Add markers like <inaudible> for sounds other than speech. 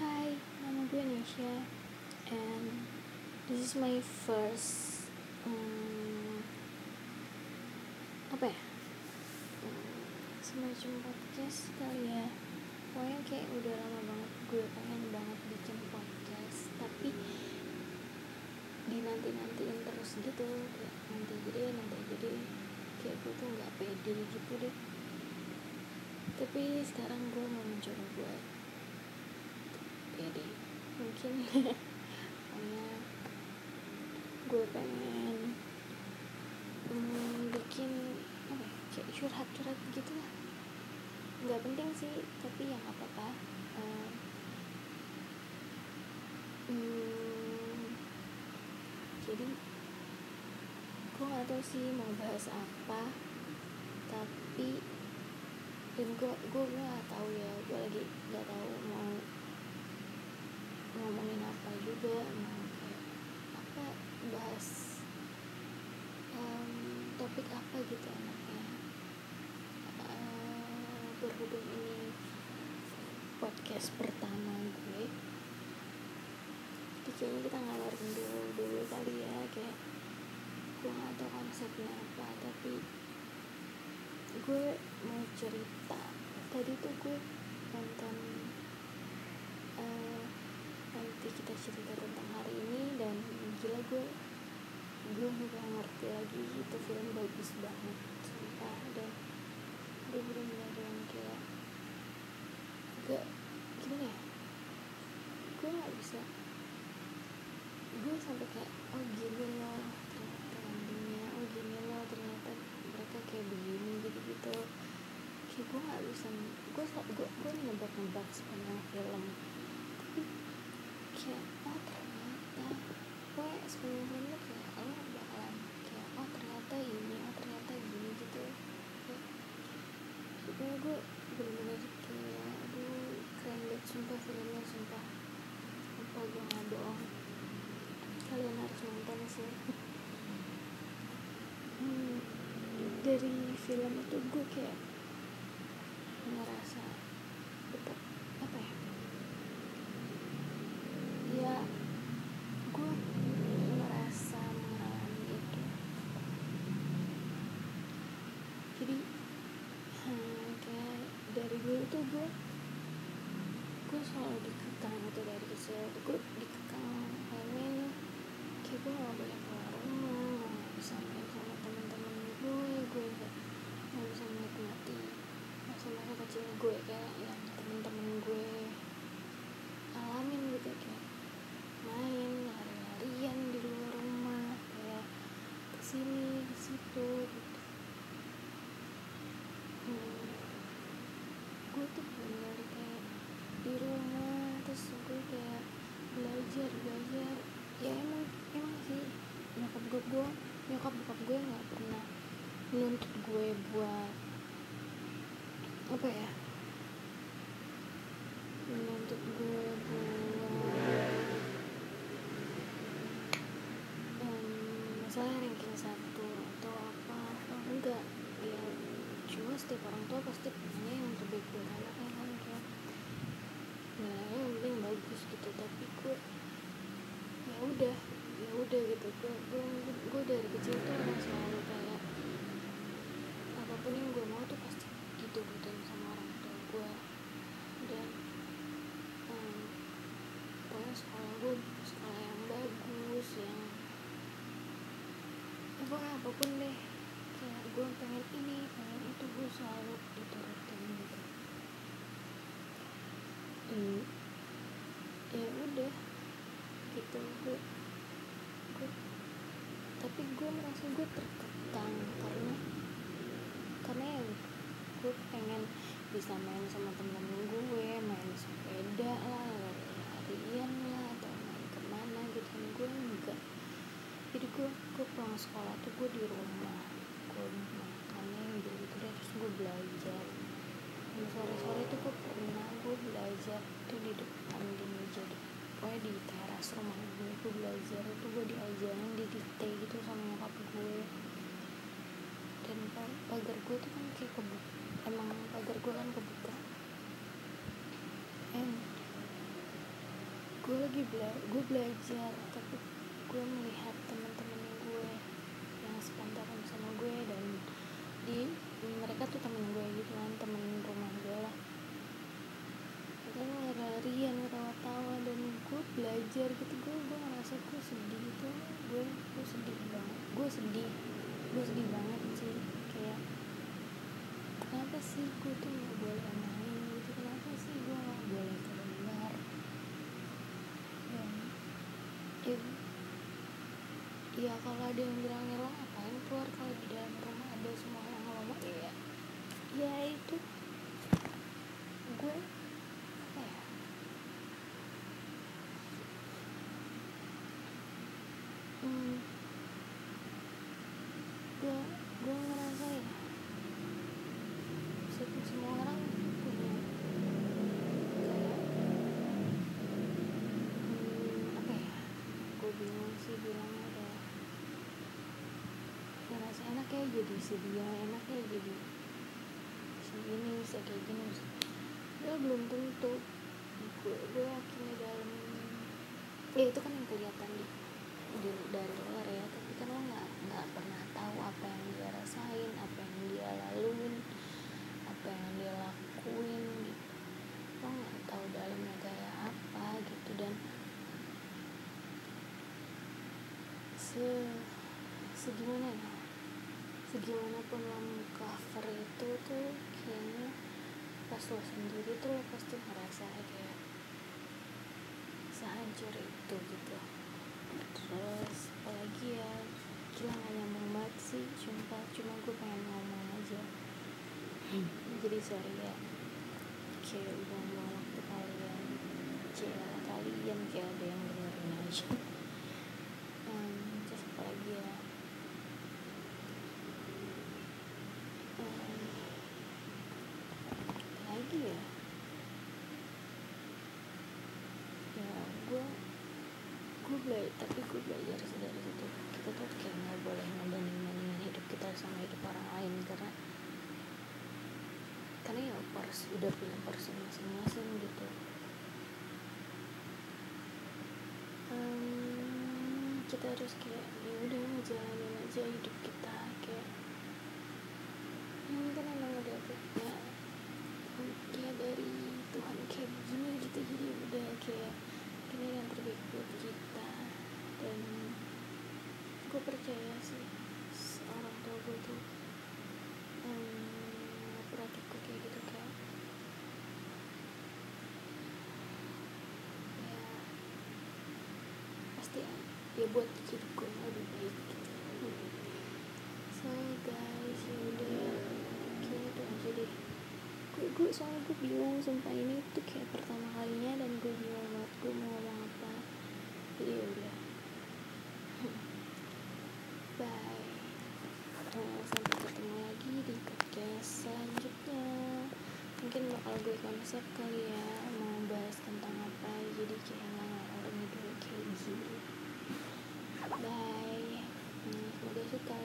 Hai, nama gue Nesha and this is my first um, apa ya? Um, semacam podcast kali ya. Pokoknya kayak udah lama banget gue pengen banget bikin podcast tapi di nanti nantiin terus gitu kayak nanti jadi nanti jadi. Kayak gue tuh nggak pede gitu deh. Tapi sekarang gue mau mencoba buat pede mungkin. <laughs> Karena gue pengen um, bikin apa ya, kayak curhat curhat gitu lah. Nggak penting sih tapi ya nggak apa-apa. Uh, um, jadi gue nggak tahu sih mau bahas apa tapi dan gue gue nggak tahu ya gue lagi nggak tahu mau ngomongin apa juga mau kayak apa bahas um, topik apa gitu enaknya. Uh, berhubung ini podcast pertama gue kayaknya kita ngalorin dulu dulu kali ya kayak gue nggak tahu konsepnya apa tapi gue mau cerita. Tadi tuh gue nonton nanti kita cerita tentang hari ini dan gila gue gue nggak ngerti lagi itu film bagus banget sumpah. Dan gue bener-bener yang kayak gak gimana ya? Gue nggak bisa gue sampai kayak oh gini loh ternyata endingnya oh gini loh ternyata mereka kayak begini gitu gitu kayak gue nggak bisa gue gue gue nebak nebak sepanjang film. Tapi kayak oh ternyata gue sepanjang film tuh kayak lo bakalan kayak oh ternyata ini oh ternyata gini gitu. Kayak pokoknya gue bener-bener kayak aduh keren banget sumpah filmnya sumpah. Sumpah gue nggak bohong? Kalian harus nonton sih. Hmm, dari film itu gue kayak ngerasa apa ya ya gue merasa mengalami itu jadi hmm, kayak dari dulu tuh gue gue selalu dikekang itu dari kecil gue dikekang main kayak gue gak boleh keluar rumah gak bisa main sama teman-teman gue gue gak, gak bisa menikmati masa-masa kecil gue kayak yang temen-temen gue alamin gitu kayak main lari-larian di luar rumah kayak ke sini ke situ gitu hmm, gue tuh bener kayak di rumah terus gue kayak belajar belajar ya emang emang sih nyokap gue gue nyokap bokap gue nggak pernah menuntut gue buat apa ya menuntut gue buat um, misalnya ranking satu atau apa apa enggak. Ya cuma setiap orang tua pasti punya yang terbaik buat anaknya kan kayak nilainya yang penting bagus gitu tapi gue ya udah ya udah gitu gue gue gue dari kecil tuh emang selalu kayak apa pun yang gue mau tuh pasti diturutin sama orang tua gue dan um, pokoknya sekolah gue sekolah yang bagus yang ya pokoknya apa pun deh. Kayak gue pengen ini pengen itu gue selalu diturutin gitu. Hmm, ya udah. Gitu gue gue tapi gue merasa gue terkekang karena karena ya gue pengen bisa main sama temen-temen gue main sepeda lah larian lah atau main ke mana gitu kan gue enggak jadi gue gue pulang sekolah tuh gue di rumah gue makannya deh terus gue belajar. Dan sore-sore tuh gue pernah gue belajar tuh di depan di meja pokoknya di teras rumah gue gue belajar itu gue diajarin di dikte gitu sama nyokap gue dan pagar gue tuh kan kayak kebuka emang pagar gue kan kebuka. And gue lagi bela gue belajar tapi gue melihat gue yang sepantaran sama gue dan di mereka tuh temen gue gitu kan temen rumah gue lah. Mereka lari-larian ketawa-tawa dan gue belajar gitu. Gue gue ngerasa gue sedih gitu. Gue gue sedih banget. Gue sedih. Gue sedih banget sih. Kayak kenapa sih gue tuh nggak boleh main gitu? Kenapa sih gue nggak boleh keluar dan ya, ya kalau ada yang bilang ngapain keluar kalau di dalam rumah ada semua yang ngomong ya ya itu. Gue apa ya? Hmm, gue gue ngerasa ya meskipun semua orang hmm, ya? Gue bingung sih bilangnya ngerasa enak ya jadi si dia enak ya jadi si ini bisa kayak gini ya belum tentu. Gue gue yakin di dalam ya itu kan yang kelihatan di, di dari luar ya. Tapi kan lo nggak nggak pernah tahu apa yang dia rasain apa yang dia laluin apa yang dia lakuin gitu. Lo nggak tahu dalamnya kayak apa gitu. Dan se segimana ya segimana pun lo cover itu tuh kayaknya pas lo sendiri tuh lo pasti ngerasa kayak sehancur itu gitu. Terus apalagi ya gila gak nyambung banget sih cuma cuma gue pengen ngomong aja. Jadi sorry ya kayak buang-buang waktu kalian kayak kalian kayak ada yang dengerin aja um, terus apalagi ya um, lagi ya ya gue gue belajar tapi gue belajar dari situ. Kita tuh kayak nggak boleh ngebanding bandingin hidup kita sama hidup orang lain karena karena ya pers udah punya porsi masing-masing gitu. Um, kita harus kayak ya udah ngejalanin aja hidup kita kayak ya mungkin emang udah ya kayak dari Tuhan kayak begini gitu jadi udah kayak ini yang buat kita. Dan gue percaya sih orang tua gue tuh um, kayak gitu kayak ya pasti ya, ya buat hidup gue lebih baik gitu. So guys ya udah kayak itu aja deh. Gue, gue soalnya gue bingung sumpah ini tuh kayak pertama kalinya dan gue bingung gue mau ngomong apa? Iya udah. <laughs> Bye. Uh, sampai ketemu lagi di podcast selanjutnya. Mungkin bakal gue konsep kali ya mau bahas tentang apa jadi kayak ngarang dulu kayak gini. Bye. Hmm, semoga suka.